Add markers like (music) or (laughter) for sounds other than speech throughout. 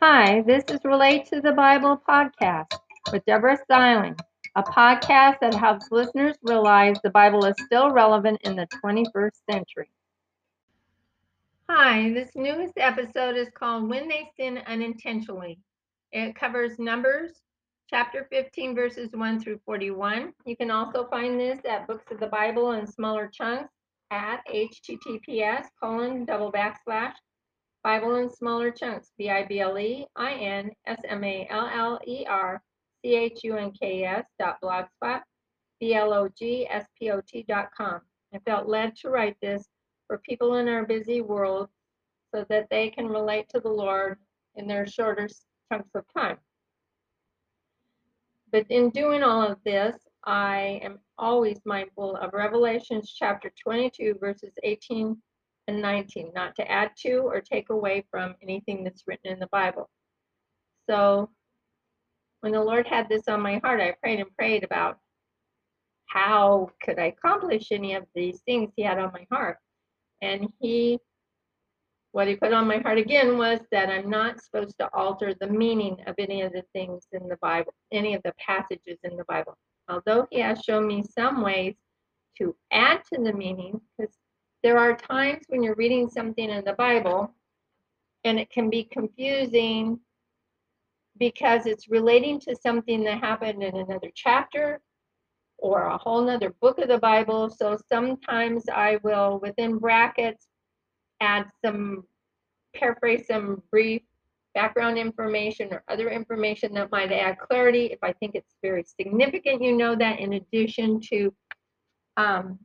Hi, this is Relate to the Bible podcast with Deborah Styling, a podcast that helps listeners realize the Bible is still relevant in the 21st century. Hi, this newest episode is called When They Sin Unintentionally. It covers Numbers chapter 15, verses 1 through 41. You can also find this at Books of the Bible in smaller chunks at https colon double backslash Bible in smaller chunks, B I B L E I N S M A L L E R C H U N K S dot blogspot, B L O G S P O T dot com. I felt led to write this for people in our busy world so that they can relate to the Lord in their shorter chunks of time. But in doing all of this, I am always mindful of Revelations chapter 22, verses 18 and 19, not to add to or take away from anything that's written in the Bible. So when the Lord had this on my heart, I prayed and prayed about how could I accomplish any of these things he had on my heart. And he, what he put on my heart again was that I'm not supposed to alter the meaning of any of the things in the Bible, any of the passages in the Bible. Although he has shown me some ways to add to the meaning, because there are times when you're reading something in the Bible and it can be confusing because it's relating to something that happened in another chapter or a whole nother book of the Bible. So sometimes I will, within brackets, add some, paraphrase some brief background information or other information that might add clarity. If I think it's very significant, you know that in addition to um,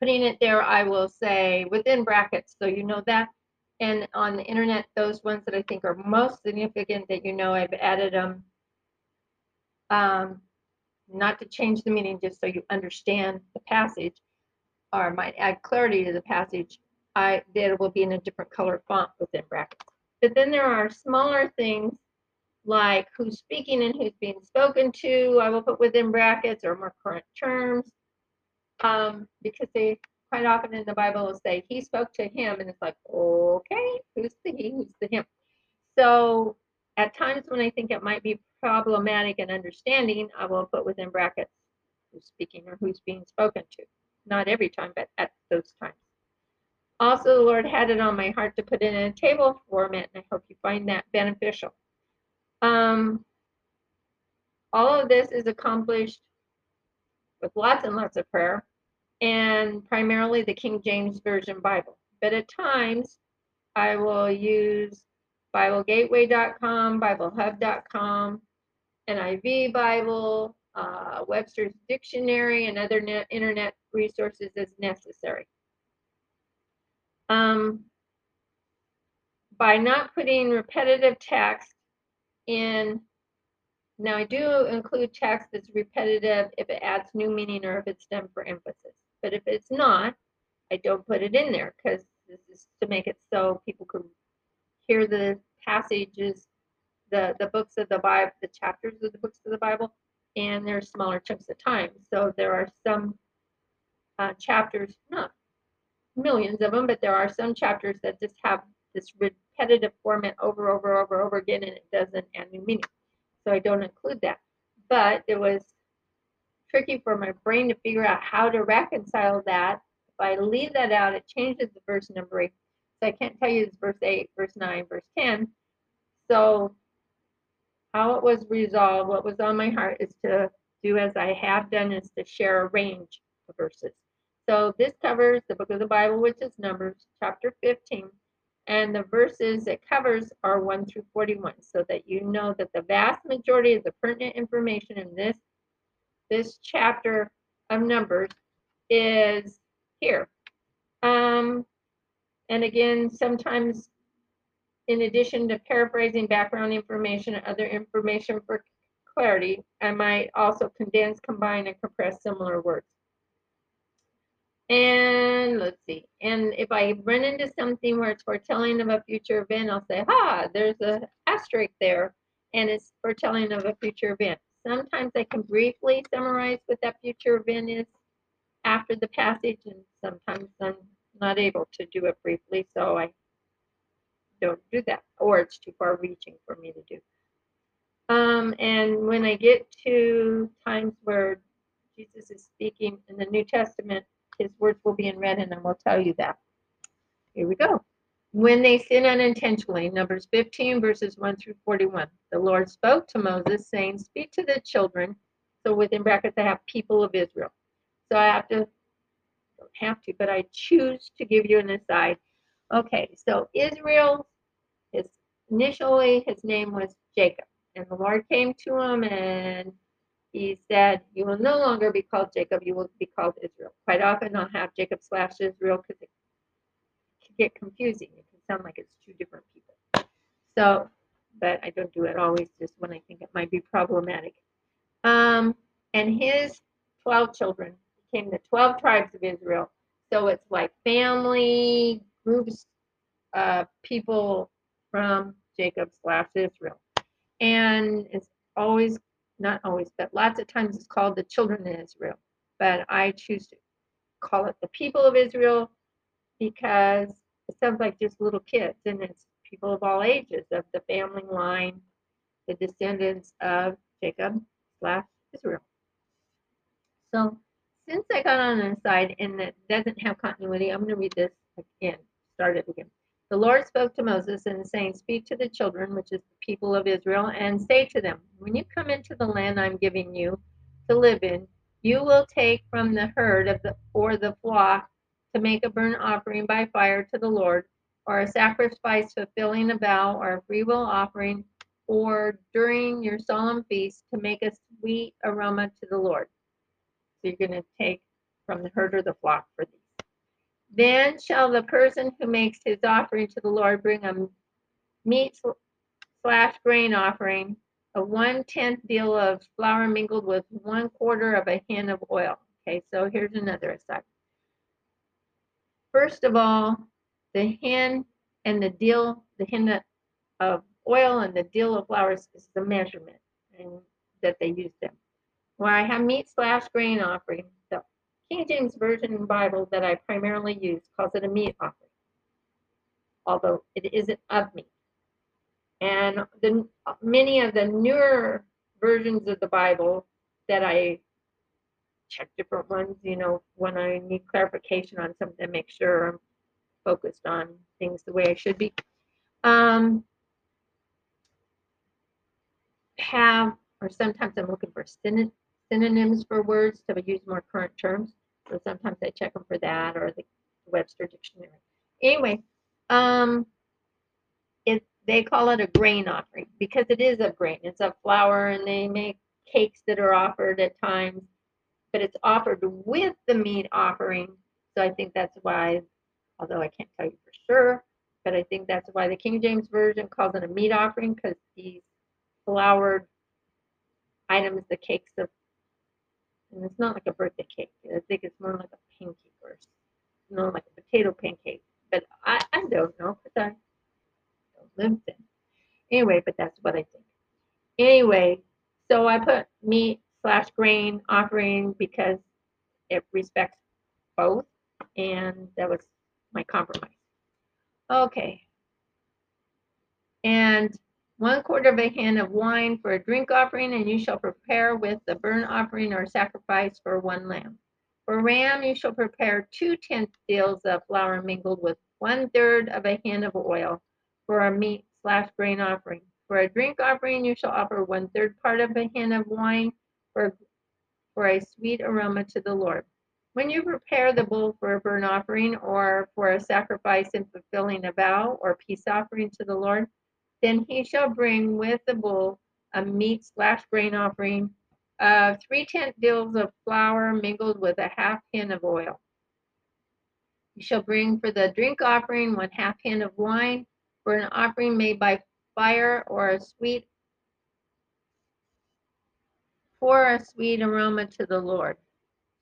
putting it there, I will say within brackets, so you know that. And on the internet, those ones that I think are most significant that you know, I've added them. Um, not to change the meaning, just so you understand the passage, or might add clarity to the passage. I that will be in a different color font within brackets. But then there are smaller things like who's speaking and who's being spoken to. I will put within brackets or more current terms um, because they quite often in the Bible will say he spoke to him, and it's like, okay, who's the he, who's the him? So at times when I think it might be problematic in understanding, I will put within brackets who's speaking or who's being spoken to. Not every time, but at those times. Also, the Lord had it on my heart to put in a table format, and I hope you find that beneficial. Um, all of this is accomplished with lots and lots of prayer and primarily the King James Version Bible. But at times, I will use BibleGateway.com, BibleHub.com, NIV Bible, uh, Webster's Dictionary, and other net, internet resources as necessary. Um, by not putting repetitive text in now I do include text that's repetitive if it adds new meaning or if it's done for emphasis. But if it's not, I don't put it in there because this is to make it so people can hear the passages, the, the books of the Bible, the chapters of the books of the Bible, and there's smaller chunks of time. So there are some uh, chapters, not millions of them, but there are some chapters that just have this repetitive format over, over, over, over again, and it doesn't add new meaning. So I don't include that. But it was tricky for my brain to figure out how to reconcile that. If I leave that out, it changes the verse numbering. So I can't tell you it's verse 8, verse 9, verse 10. So how it was resolved, what was on my heart is to do as I have done is to share a range of verses. So this covers the book of the Bible, which is Numbers chapter 15. And the verses it covers are 1 through 41, so that you know that the vast majority of the pertinent information in this this chapter of Numbers is here. Um, and again, sometimes in addition to paraphrasing background information and other information for clarity, I might also condense, combine, and compress similar words. And let's see. And if I run into something where it's foretelling of a future event, I'll say, ha, there's a asterisk there, and it's foretelling of a future event. Sometimes I can briefly summarize what that future event is after the passage, and sometimes I'm not able to do it briefly, so I don't do that, or it's too far reaching for me to do. Um, and when I get to times where Jesus is speaking in the New Testament, his words will be in red, and I will tell you that. Here we go. When they sin unintentionally, Numbers 15, verses 1 through 41. The Lord spoke to Moses, saying, Speak to the children. So within brackets, I have people of Israel. So I have to, don't have to, but I choose to give you an aside. Okay, so Israel, his initially his name was Jacob. And the Lord came to him and he said, You will no longer be called Jacob, you will be called Israel. Quite often I'll have Jacob slash Israel because it get confusing. It can sound like it's two different people. So, but I don't do it always just when I think it might be problematic. Um, and his 12 children became the 12 tribes of Israel. So it's like family, groups, uh, people from Jacob slash Israel and it's always not always but lots of times it's called the children of israel but i choose to call it the people of israel because it sounds like just little kids and it's people of all ages of the family line the descendants of jacob slash israel. So since i got on the side and it doesn't have continuity i'm going to read this again start it again. The Lord spoke to Moses and saying, Speak to the children, which is the people of Israel, and say to them, When you come into the land I'm giving you to live in, you will take from the herd of the or the flock to make a burnt offering by fire to the Lord, or a sacrifice fulfilling a vow, or a freewill offering, or during your solemn feast to make a sweet aroma to the Lord. So you're going to take from the herd or the flock for these. Then shall the person who makes his offering to the Lord bring a meat slash grain offering of one tenth deal of flour mingled with one quarter of a hin of oil. Okay, so here's another aside. First of all, the hin and the deal, the hin of oil and the deal of flowers is the measurement and that they use them. Where I have meat slash grain offering, the King James Version Bible that I primarily use calls it a meat offering, although it isn't of meat. And the many of the newer versions of the Bible that I check different ones, you know, when I need clarification on something, make sure I'm focused on things the way I should be. Um, have, or sometimes I'm looking for synonyms for words to use more current terms. So sometimes I check them for that or the Webster Dictionary. Anyway, um, it they call it a grain offering because it is a grain. It's a flour, and they make cakes that are offered at times, but it's offered with the meat offering. So I think that's why, although I can't tell you for sure, but I think that's why the King James Version calls it a meat offering because these floured items, the cakes of and it's not like a birthday cake. I think it's more like a pancake or you like a potato pancake. But I, I don't know because I don't live there. Anyway, but that's what I think. Anyway, so I put meat slash grain offering because it respects both, and that was my compromise. Okay. And one quarter of a hin of wine for a drink offering, and you shall prepare with the burnt offering or sacrifice for one lamb. For ram, you shall prepare two tenth deals of flour mingled with one third of a hin of oil for a meat slash grain offering. For a drink offering, you shall offer one third part of a hin of wine for, for a sweet aroma to the Lord. When you prepare the bull for a burnt offering or for a sacrifice in fulfilling a vow or peace offering to the Lord, then he shall bring with the bull a meat slash grain offering of three tenth deals of flour mingled with a half hin of oil. You shall bring for the drink offering one half hin of wine for an offering made by fire or a sweet for a sweet aroma to the Lord.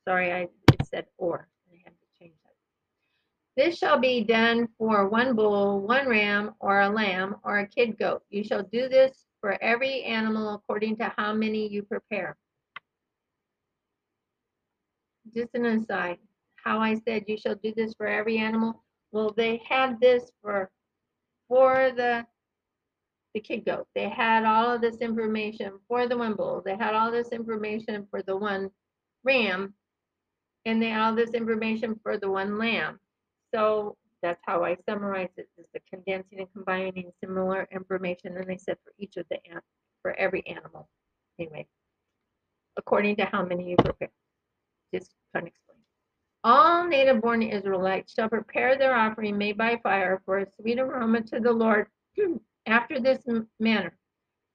Sorry, I said or. I had to change that. This shall be done for one bull, one ram, or a lamb, or a kid goat. You shall do this for every animal according to how many you prepare. Just an aside, how I said you shall do this for every animal. Well, they had this for for the the kid goat. They had all of this information for the one bull. They had all this information for the one ram, and they had all this information for the one lamb. So that's how I summarize it: is the condensing and combining similar information. And I said for each of the for every animal. Anyway, according to how many you prepare. Just kind of explain. All native born Israelites shall prepare their offering made by fire for a sweet aroma to the Lord (clears throat) after this manner.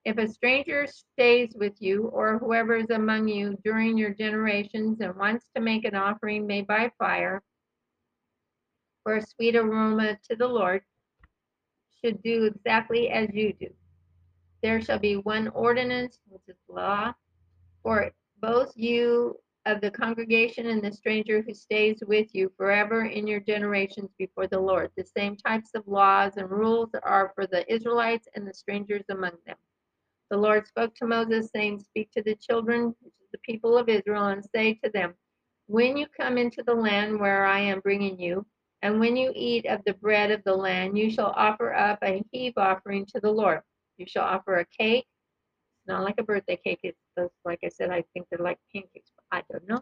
If a stranger stays with you, or whoever is among you during your generations and wants to make an offering made by fire for a sweet aroma to the Lord, should do exactly as you do. There shall be one ordinance, which is law, for both you of the congregation and the stranger who stays with you forever in your generations before the Lord. The same types of laws and rules are for the Israelites and the strangers among them. The Lord spoke to Moses, saying, Speak to the children, which is the people of Israel, and say to them, When you come into the land where I am bringing you, and when you eat of the bread of the land, you shall offer up a heave offering to the Lord. You shall offer a cake. It's not like a birthday cake. It's like I said, I think they're like pancakes. I don't know,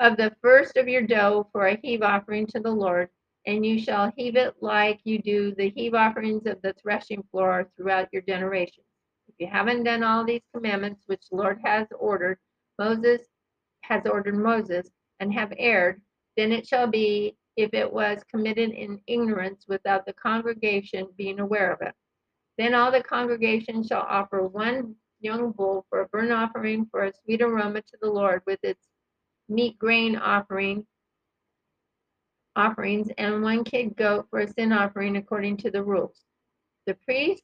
of the first of your dough for a heave offering to the Lord, and you shall heave it like you do the heave offerings of the threshing floor throughout your generations. If you haven't done all these commandments which the Lord has ordered, Moses has ordered Moses, and have erred, then it shall be if it was committed in ignorance without the congregation being aware of it. Then all the congregation shall offer one young bull for a burnt offering for a sweet aroma to the Lord with its meat grain offering offerings and one kid goat for a sin offering according to the rules. The priest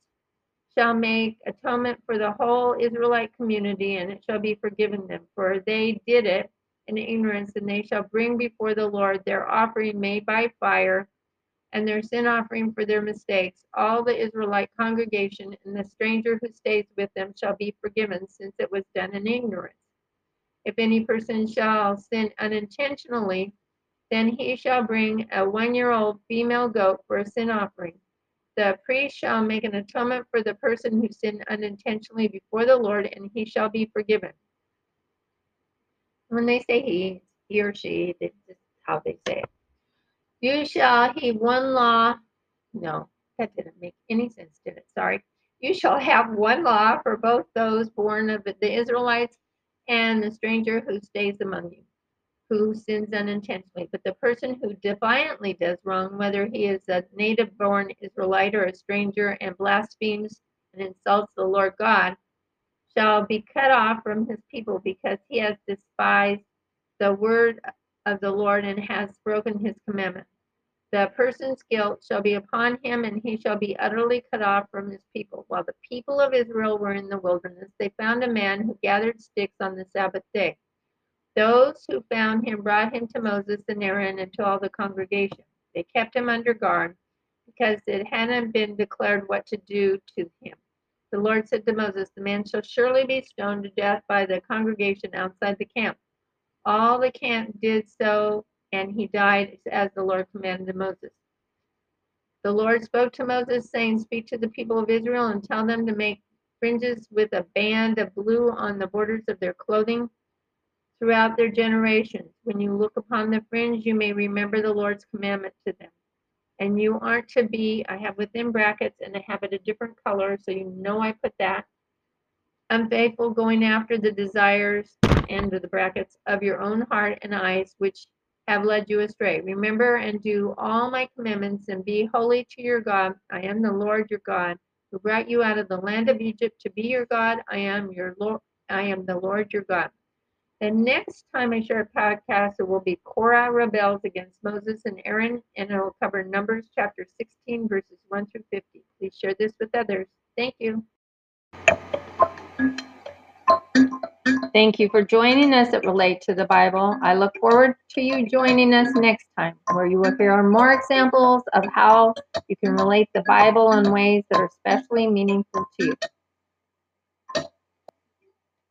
shall make atonement for the whole Israelite community, and it shall be forgiven them, for they did it in ignorance, and they shall bring before the Lord their offering made by fire and their sin offering for their mistakes, all the Israelite congregation and the stranger who stays with them shall be forgiven, since it was done in ignorance. If any person shall sin unintentionally, then he shall bring a one year old female goat for a sin offering. The priest shall make an atonement for the person who sinned unintentionally before the Lord, and he shall be forgiven. When they say he, he or she, this is how they say it. You shall heave one law. No, that didn't make any sense, did it? Sorry. You shall have one law for both those born of the Israelites and the stranger who stays among you, who sins unintentionally. But the person who defiantly does wrong, whether he is a native born Israelite or a stranger, and blasphemes and insults the Lord God, shall be cut off from his people because he has despised the word of the Lord and has broken his commandment. The person's guilt shall be upon him, and he shall be utterly cut off from his people. While the people of Israel were in the wilderness, they found a man who gathered sticks on the Sabbath day. Those who found him brought him to Moses and Aaron and to all the congregation. They kept him under guard because it hadn't been declared what to do to him. The Lord said to Moses, The man shall surely be stoned to death by the congregation outside the camp. All the camp did so, and he died as the Lord commanded Moses. The Lord spoke to Moses, saying, Speak to the people of Israel and tell them to make fringes with a band of blue on the borders of their clothing throughout their generations. When you look upon the fringe, you may remember the Lord's commandment to them. And you aren't to be, I have within brackets, and I have it a different color, so you know I put that. Unfaithful, going after the desires end of the brackets of your own heart and eyes, which have led you astray. Remember and do all my commandments and be holy to your God. I am the Lord your God, who brought you out of the land of Egypt to be your God. I am your Lord. I am the Lord your God. The next time I share a podcast, it will be Korah rebels against Moses and Aaron, and it will cover Numbers chapter 16, verses 1 through 50. Please share this with others. Thank you. Thank you for joining us at Relate to the Bible. I look forward to you joining us next time, where you will hear more examples of how you can relate the Bible in ways that are especially meaningful to you.